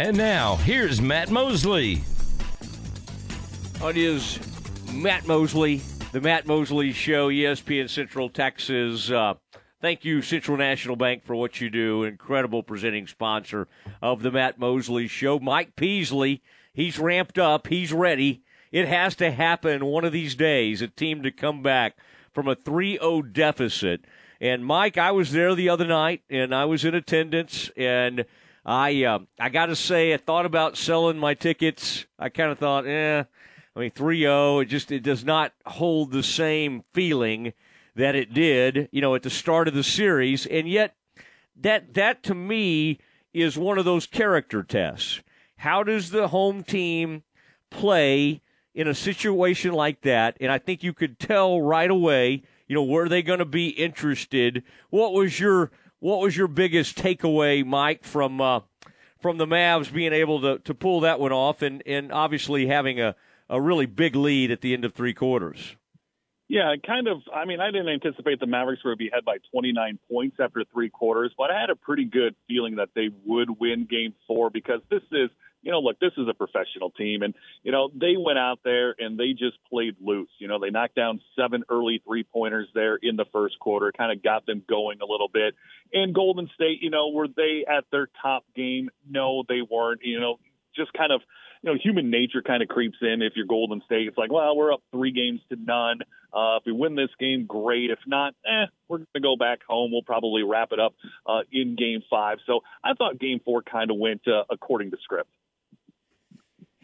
And now, here's Matt Mosley. It is Matt Mosley, the Matt Mosley Show, ESPN Central Texas. Uh, thank you, Central National Bank, for what you do. Incredible presenting sponsor of the Matt Mosley Show. Mike Peasley, he's ramped up, he's ready. It has to happen one of these days, a team to come back from a 3 0 deficit. And Mike, I was there the other night, and I was in attendance, and I uh, I got to say, I thought about selling my tickets. I kind of thought, eh. I mean, 3-0, it just it does not hold the same feeling that it did, you know, at the start of the series, and yet that that to me is one of those character tests. How does the home team play in a situation like that? And I think you could tell right away, you know, were they going to be interested? What was your what was your biggest takeaway, Mike, from uh, from the Mavs being able to, to pull that one off, and, and obviously having a, a really big lead at the end of three quarters? Yeah, kind of. I mean, I didn't anticipate the Mavericks would be ahead by 29 points after three quarters, but I had a pretty good feeling that they would win Game Four because this is you know, look, this is a professional team, and you know they went out there and they just played loose. You know, they knocked down seven early three pointers there in the first quarter, kind of got them going a little bit. And Golden State, you know, were they at their top game? No, they weren't. You know, just kind of you know, human nature kind of creeps in if you're Golden State. It's like, well, we're up three games to none. Uh, if we win this game, great. If not, eh, we're going to go back home. We'll probably wrap it up uh, in game five. So I thought game four kind of went uh, according to script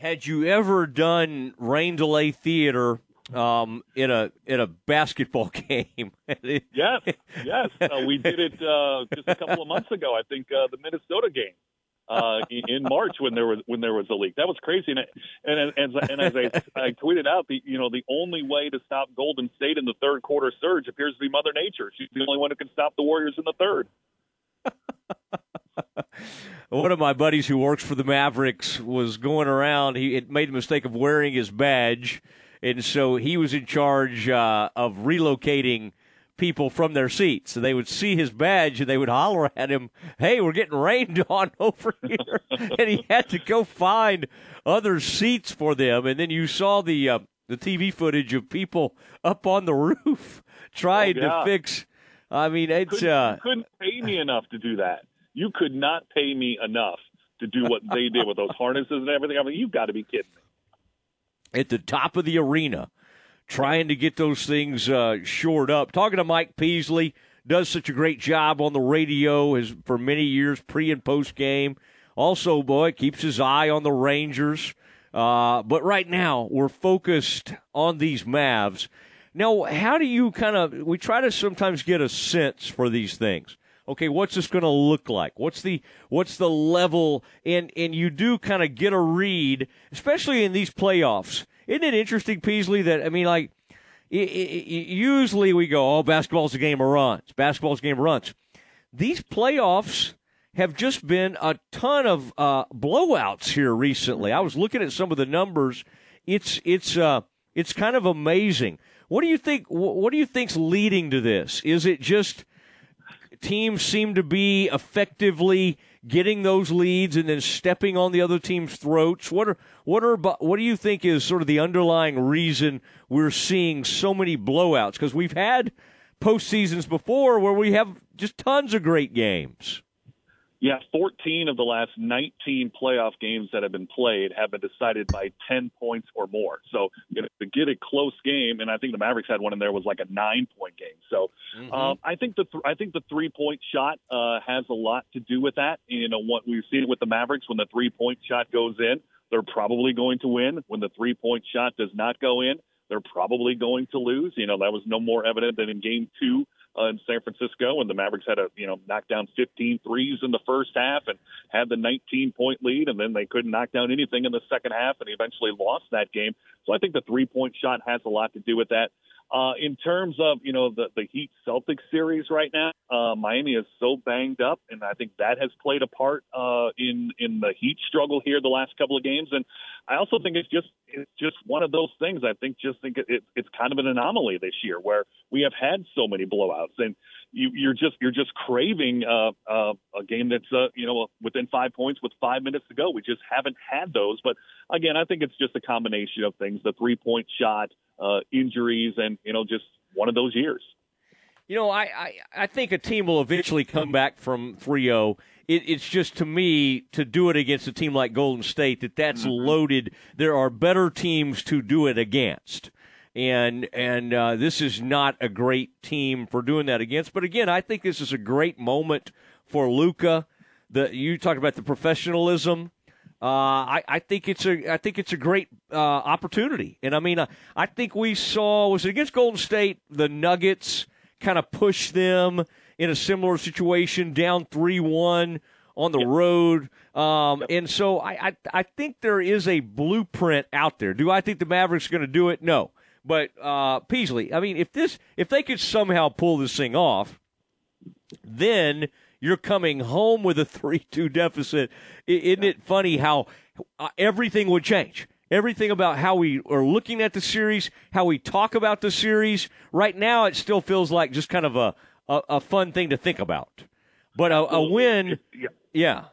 had you ever done rain delay theater um, in a in a basketball game? yes, yes, uh, we did it uh, just a couple of months ago. I think uh, the Minnesota game uh, in March when there was when there was a leak. That was crazy. And and and, and as I, I tweeted out, the you know the only way to stop Golden State in the third quarter surge appears to be Mother Nature. She's the only one who can stop the Warriors in the third. One of my buddies who works for the Mavericks was going around. He had made the mistake of wearing his badge, and so he was in charge uh, of relocating people from their seats. So they would see his badge and they would holler at him, "Hey, we're getting rained on over here," and he had to go find other seats for them. And then you saw the uh, the TV footage of people up on the roof trying oh, yeah. to fix. I mean, it's couldn't, uh, couldn't pay me enough to do that. You could not pay me enough to do what they did with those harnesses and everything. I mean, you've got to be kidding me. At the top of the arena, trying to get those things uh, shored up. Talking to Mike Peasley, does such a great job on the radio as for many years, pre and post game. Also, boy, keeps his eye on the Rangers. Uh, but right now, we're focused on these Mavs. Now, how do you kind of? We try to sometimes get a sense for these things okay, what's this going to look like? What's the what's the level? And and you do kind of get a read, especially in these playoffs. Isn't it interesting, Peasley? That I mean, like it, it, usually we go, oh, basketball's a game of runs. Basketball's a game of runs. These playoffs have just been a ton of uh, blowouts here recently. I was looking at some of the numbers. It's it's uh, it's kind of amazing. What do you think? What do you think's leading to this? Is it just teams seem to be effectively getting those leads and then stepping on the other team's throats. What are what are what do you think is sort of the underlying reason we're seeing so many blowouts? Because we've had postseasons before where we have just tons of great games. Yeah, 14 of the last 19 playoff games that have been played have been decided by 10 points or more. So you know, to get a close game, and I think the Mavericks had one in there was like a nine point game. So mm-hmm. um, I think the th- I think the three point shot uh, has a lot to do with that. You know what we've seen with the Mavericks when the three point shot goes in, they're probably going to win. When the three point shot does not go in, they're probably going to lose. You know that was no more evident than in Game Two uh, in San Francisco, and the Mavericks had a you know knock down 15 threes in the first half and had the 19 point lead, and then they couldn't knock down anything in the second half, and eventually lost that game. So I think the three point shot has a lot to do with that. Uh, in terms of you know the the Heat Celtics series right now, uh, Miami is so banged up, and I think that has played a part uh, in in the Heat struggle here the last couple of games. And I also think it's just it's just one of those things. I think just think it, it's kind of an anomaly this year where we have had so many blowouts, and you, you're just you're just craving uh, uh, a game that's uh, you know within five points with five minutes to go. We just haven't had those. But again, I think it's just a combination of things: the three point shot, uh, injuries, and you know just one of those years. You know, I, I, I think a team will eventually come back from 3 0 it, it's just to me to do it against a team like Golden State that that's mm-hmm. loaded. There are better teams to do it against, and and uh, this is not a great team for doing that against. But again, I think this is a great moment for Luka. The you talked about the professionalism. Uh, I, I, think it's a I think it's a great uh, opportunity, and I mean uh, I think we saw was it against Golden State the Nuggets kind of push them in a similar situation, down 3 1 on the yep. road. Um, yep. And so I, I, I, think there is a blueprint out there. Do I think the Mavericks are going to do it? No. But uh, Peasley, I mean, if this, if they could somehow pull this thing off, then you're coming home with a three-two deficit. Isn't it funny how uh, everything would change? Everything about how we are looking at the series, how we talk about the series. Right now, it still feels like just kind of a a, a fun thing to think about. But a, a win, yeah. yeah.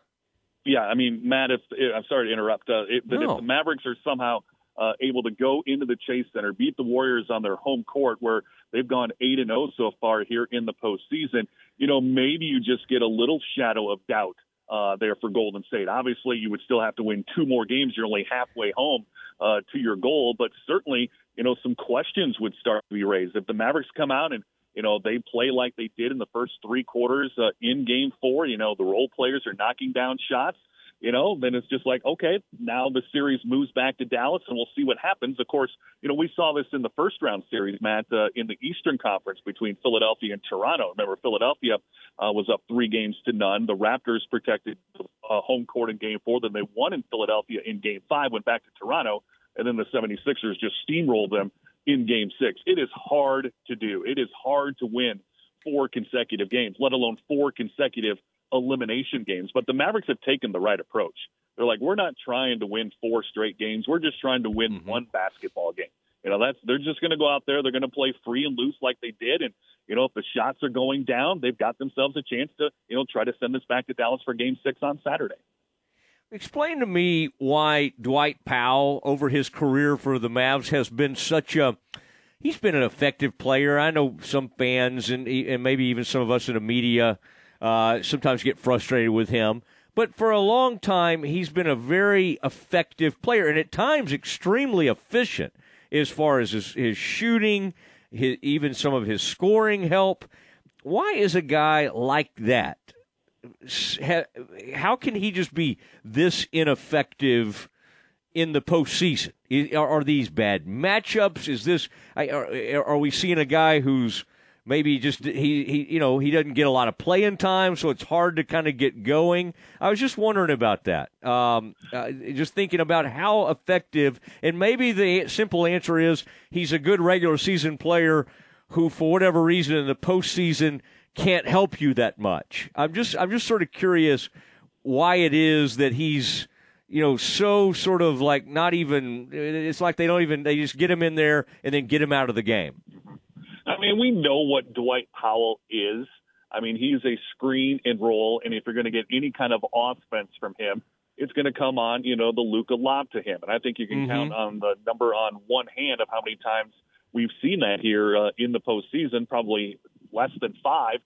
Yeah, I mean, Matt, if, I'm sorry to interrupt, uh, if, no. if the Mavericks are somehow uh, able to go into the Chase Center, beat the Warriors on their home court, where they've gone eight and zero oh so far here in the postseason, you know, maybe you just get a little shadow of doubt uh, there for Golden State. Obviously, you would still have to win two more games. You're only halfway home uh, to your goal, but certainly, you know, some questions would start to be raised if the Mavericks come out and you know, they play like they did in the first three quarters uh, in game four. You know, the role players are knocking down shots. You know, then it's just like, okay, now the series moves back to Dallas and we'll see what happens. Of course, you know, we saw this in the first round series, Matt, uh, in the Eastern Conference between Philadelphia and Toronto. Remember, Philadelphia uh, was up three games to none. The Raptors protected uh, home court in game four. Then they won in Philadelphia in game five, went back to Toronto, and then the 76ers just steamrolled them in game six. It is hard to do. It is hard to win four consecutive games, let alone four consecutive elimination games. But the Mavericks have taken the right approach. They're like, we're not trying to win four straight games. We're just trying to win mm-hmm. one basketball game. You know, that's they're just going to go out there. They're going to play free and loose like they did. And you know, if the shots are going down, they've got themselves a chance to you know try to send this back to Dallas for Game Six on Saturday. Explain to me why Dwight Powell, over his career for the Mavs, has been such a he's been an effective player. I know some fans and and maybe even some of us in the media uh, sometimes get frustrated with him. But for a long time, he's been a very effective player and at times extremely efficient as far as his, his shooting, his, even some of his scoring help. Why is a guy like that how can he just be this ineffective in the postseason? Are, these bad matchups? Is this are, are we seeing a guy who's maybe just he, he you know he doesn't get a lot of playing time, so it's hard to kind of get going. I was just wondering about that. Um, uh, just thinking about how effective, and maybe the simple answer is he's a good regular season player who, for whatever reason, in the postseason can't help you that much. I'm just I'm just sort of curious why it is that he's you know so sort of like not even it's like they don't even they just get him in there and then get him out of the game. I mean, we know what Dwight Powell is. I mean, he's a screen and roll, and if you're going to get any kind of offense from him, it's going to come on, you know, the Luka lob to him. And I think you can mm-hmm. count on the number on one hand of how many times we've seen that here uh, in the postseason. Probably less than five,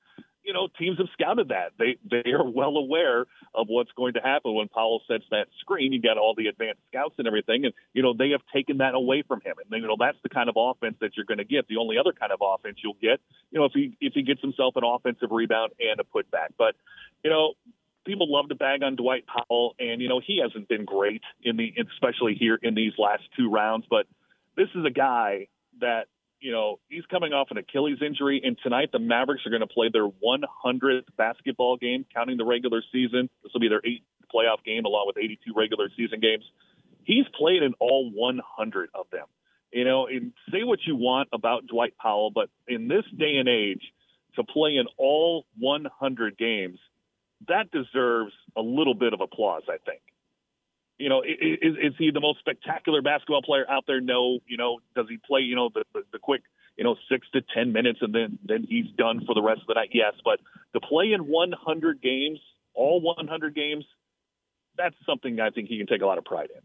you know, teams have scouted that. They they are well aware of what's going to happen when Powell sets that screen. You got all the advanced scouts and everything, and you know they have taken that away from him. And you know that's the kind of offense that you're going to get. The only other kind of offense you'll get, you know, if he if he gets himself an offensive rebound and a putback. But you know, people love to bag on Dwight Powell, and you know he hasn't been great in the especially here in these last two rounds. But this is a guy that you know, he's coming off an Achilles injury, and tonight the Mavericks are going to play their 100th basketball game, counting the regular season. This will be their eighth playoff game, along with 82 regular season games. He's played in all 100 of them. You know, and say what you want about Dwight Powell, but in this day and age, to play in all 100 games, that deserves a little bit of applause, I think. You know, is, is he the most spectacular basketball player out there? No. You know, does he play, you know, the, the, the quick, you know, six to 10 minutes and then, then he's done for the rest of the night? Yes. But to play in 100 games, all 100 games, that's something I think he can take a lot of pride in.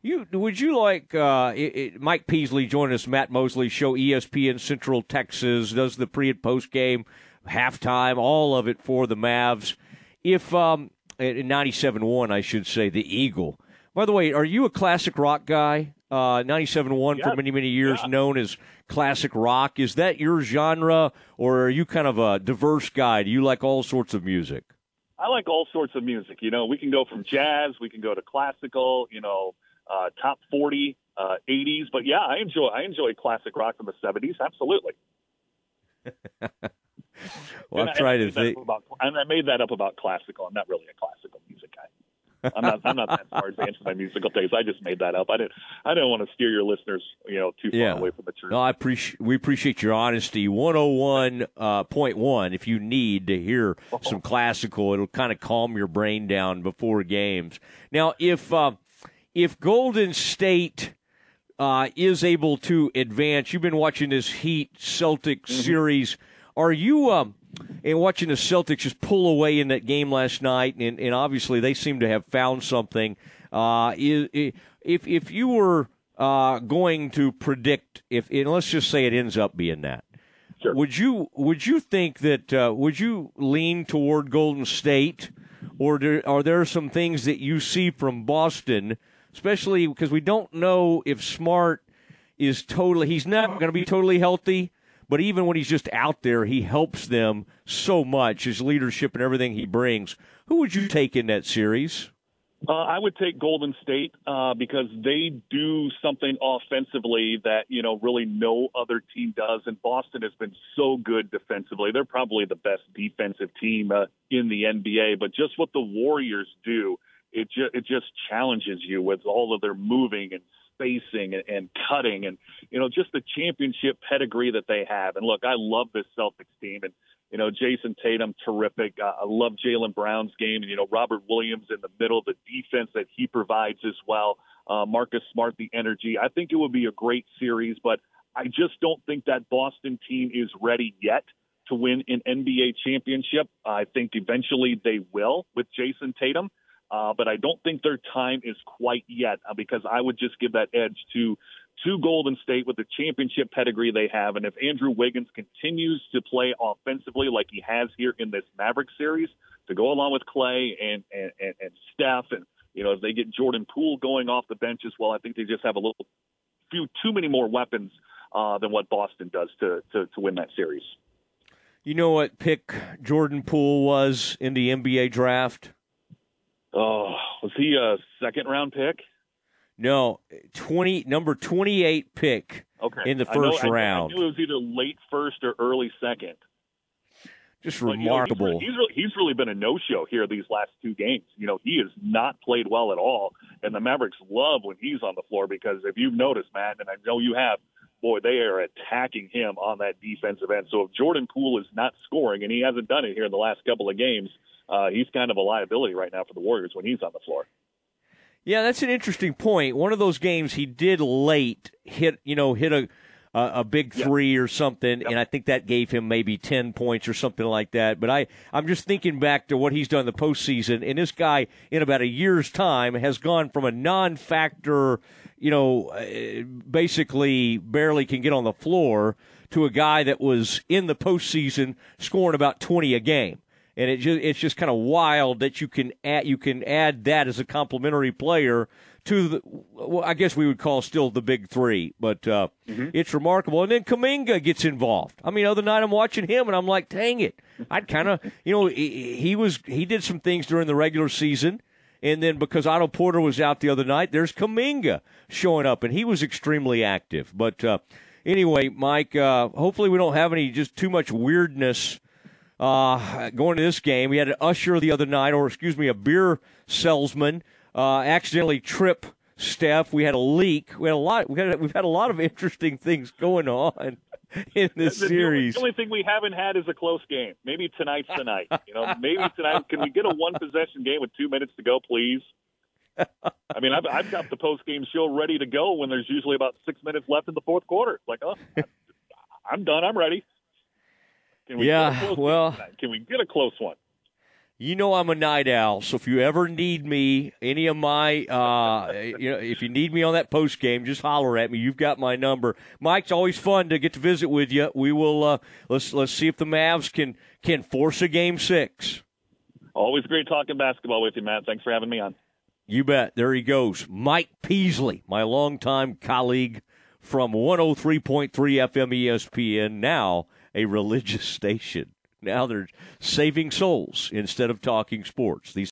You would you like uh, it, it, Mike Peasley join us? Matt Mosley show ESPN Central Texas does the pre and post game, halftime, all of it for the Mavs. If um, in ninety-seven one, I should say the Eagle. By the way, are you a classic rock guy? Uh, 97.1 for many, many years, yeah. known as classic rock. Is that your genre, or are you kind of a diverse guy? Do you like all sorts of music? I like all sorts of music. You know, we can go from jazz, we can go to classical, you know, uh, top 40, uh, 80s. But yeah, I enjoy I enjoy classic rock from the 70s. Absolutely. well, I'm trying to think. About, and I made that up about classical. I'm not really a classical. I'm not. I'm not that far advanced in my musical taste. I just made that up. I didn't. I didn't want to steer your listeners, you know, too far yeah. away from the truth. No, I appreciate. We appreciate your honesty. 101.1 uh. If you need to hear oh. some classical, it'll kind of calm your brain down before games. Now, if uh, if Golden State uh, is able to advance, you've been watching this Heat Celtic mm-hmm. series. Are you um, and watching the Celtics just pull away in that game last night, and, and obviously they seem to have found something. Uh, if if you were uh, going to predict, if and let's just say it ends up being that, sure. would you would you think that uh, would you lean toward Golden State, or do, are there some things that you see from Boston? especially because we don't know if Smart is totally. He's not going to be totally healthy. But even when he's just out there, he helps them so much. His leadership and everything he brings. Who would you take in that series? Uh, I would take Golden State uh, because they do something offensively that you know really no other team does, and Boston has been so good defensively. They're probably the best defensive team uh, in the NBA. But just what the Warriors do it just it just challenges you with all of their moving and spacing and, and cutting and you know just the championship pedigree that they have. And look, I love this Celtics team and you know Jayson Tatum terrific. Uh, I love Jaylen Brown's game and you know Robert Williams in the middle, the defense that he provides as well. Uh, Marcus Smart, the energy. I think it would be a great series, but I just don't think that Boston team is ready yet to win an NBA championship. I think eventually they will with Jayson Tatum. Uh, but I don't think their time is quite yet uh, because I would just give that edge to to Golden State with the championship pedigree they have. And if Andrew Wiggins continues to play offensively like he has here in this Maverick series, to go along with Clay and and, and, and Steph, and you know, if they get Jordan Poole going off the bench as well, I think they just have a little few too many more weapons uh, than what Boston does to, to to win that series. You know what pick Jordan Poole was in the NBA draft? Oh, was he a second round pick? No, twenty number twenty eight pick. Okay. in the first I know, round. I, knew it was either late first or early second. Just but, remarkable. You know, he's, really, he's really been a no show here these last two games. You know, he has not played well at all, and the Mavericks love when he's on the floor because if you've noticed, Matt, and I know you have, boy, they are attacking him on that defensive end. So if Jordan Poole is not scoring, and he hasn't done it here in the last couple of games, uh, he's kind of a liability right now for the Warriors when he's on the floor. Yeah, that's an interesting point. One of those games he did late hit, you know, hit a a, a big three or something, yep. and I think that gave him maybe ten points or something like that. But I, I'm just thinking back to what he's done the postseason, and this guy in about a year's time has gone from a non-factor, you know, uh, basically barely can get on the floor to a guy that was in the postseason scoring about twenty a game and it just, it's just kind of wild that you can add you can add that as a complementary player to the well, I guess we would call still the big three, but uh, mm-hmm. it's remarkable. And then Kuminga gets involved. I mean, other night I'm watching him and I'm like, dang it, I'd kind of you know he, he was he did some things during the regular season. And then because Otto Porter was out the other night, there's Kuminga showing up, and he was extremely active. But uh, anyway, Mike, uh, hopefully we don't have any just too much weirdness uh, going to this game. We had an usher the other night, or excuse me, a beer salesman uh, accidentally trip Steph. We had a leak. We had a lot. We had we've had a lot of interesting things going on in this the, series. The only thing we haven't had is a close game. Maybe tonight's tonight. You know, maybe tonight. Can we get a one possession game with two minutes to go, please? I mean, I've, I've got the post game show ready to go when there's usually about six minutes left in the fourth quarter. It's like, oh, I'm done. I'm ready. Can we yeah, well, can we get a close one? You know I'm a night owl, so if you ever need me, any of my, uh, you know, if you need me on that post game, just holler at me. You've got my number. Mike's always fun to get to visit with you. We will uh, let's let's see if the Mavs can can force a game six. Always great talking basketball with you, Matt. Thanks for having me on. You bet. There he goes, Mike Peasley, my longtime colleague from 103.3 FM ESPN, now a religious station. Now they're saving souls instead of talking sports. These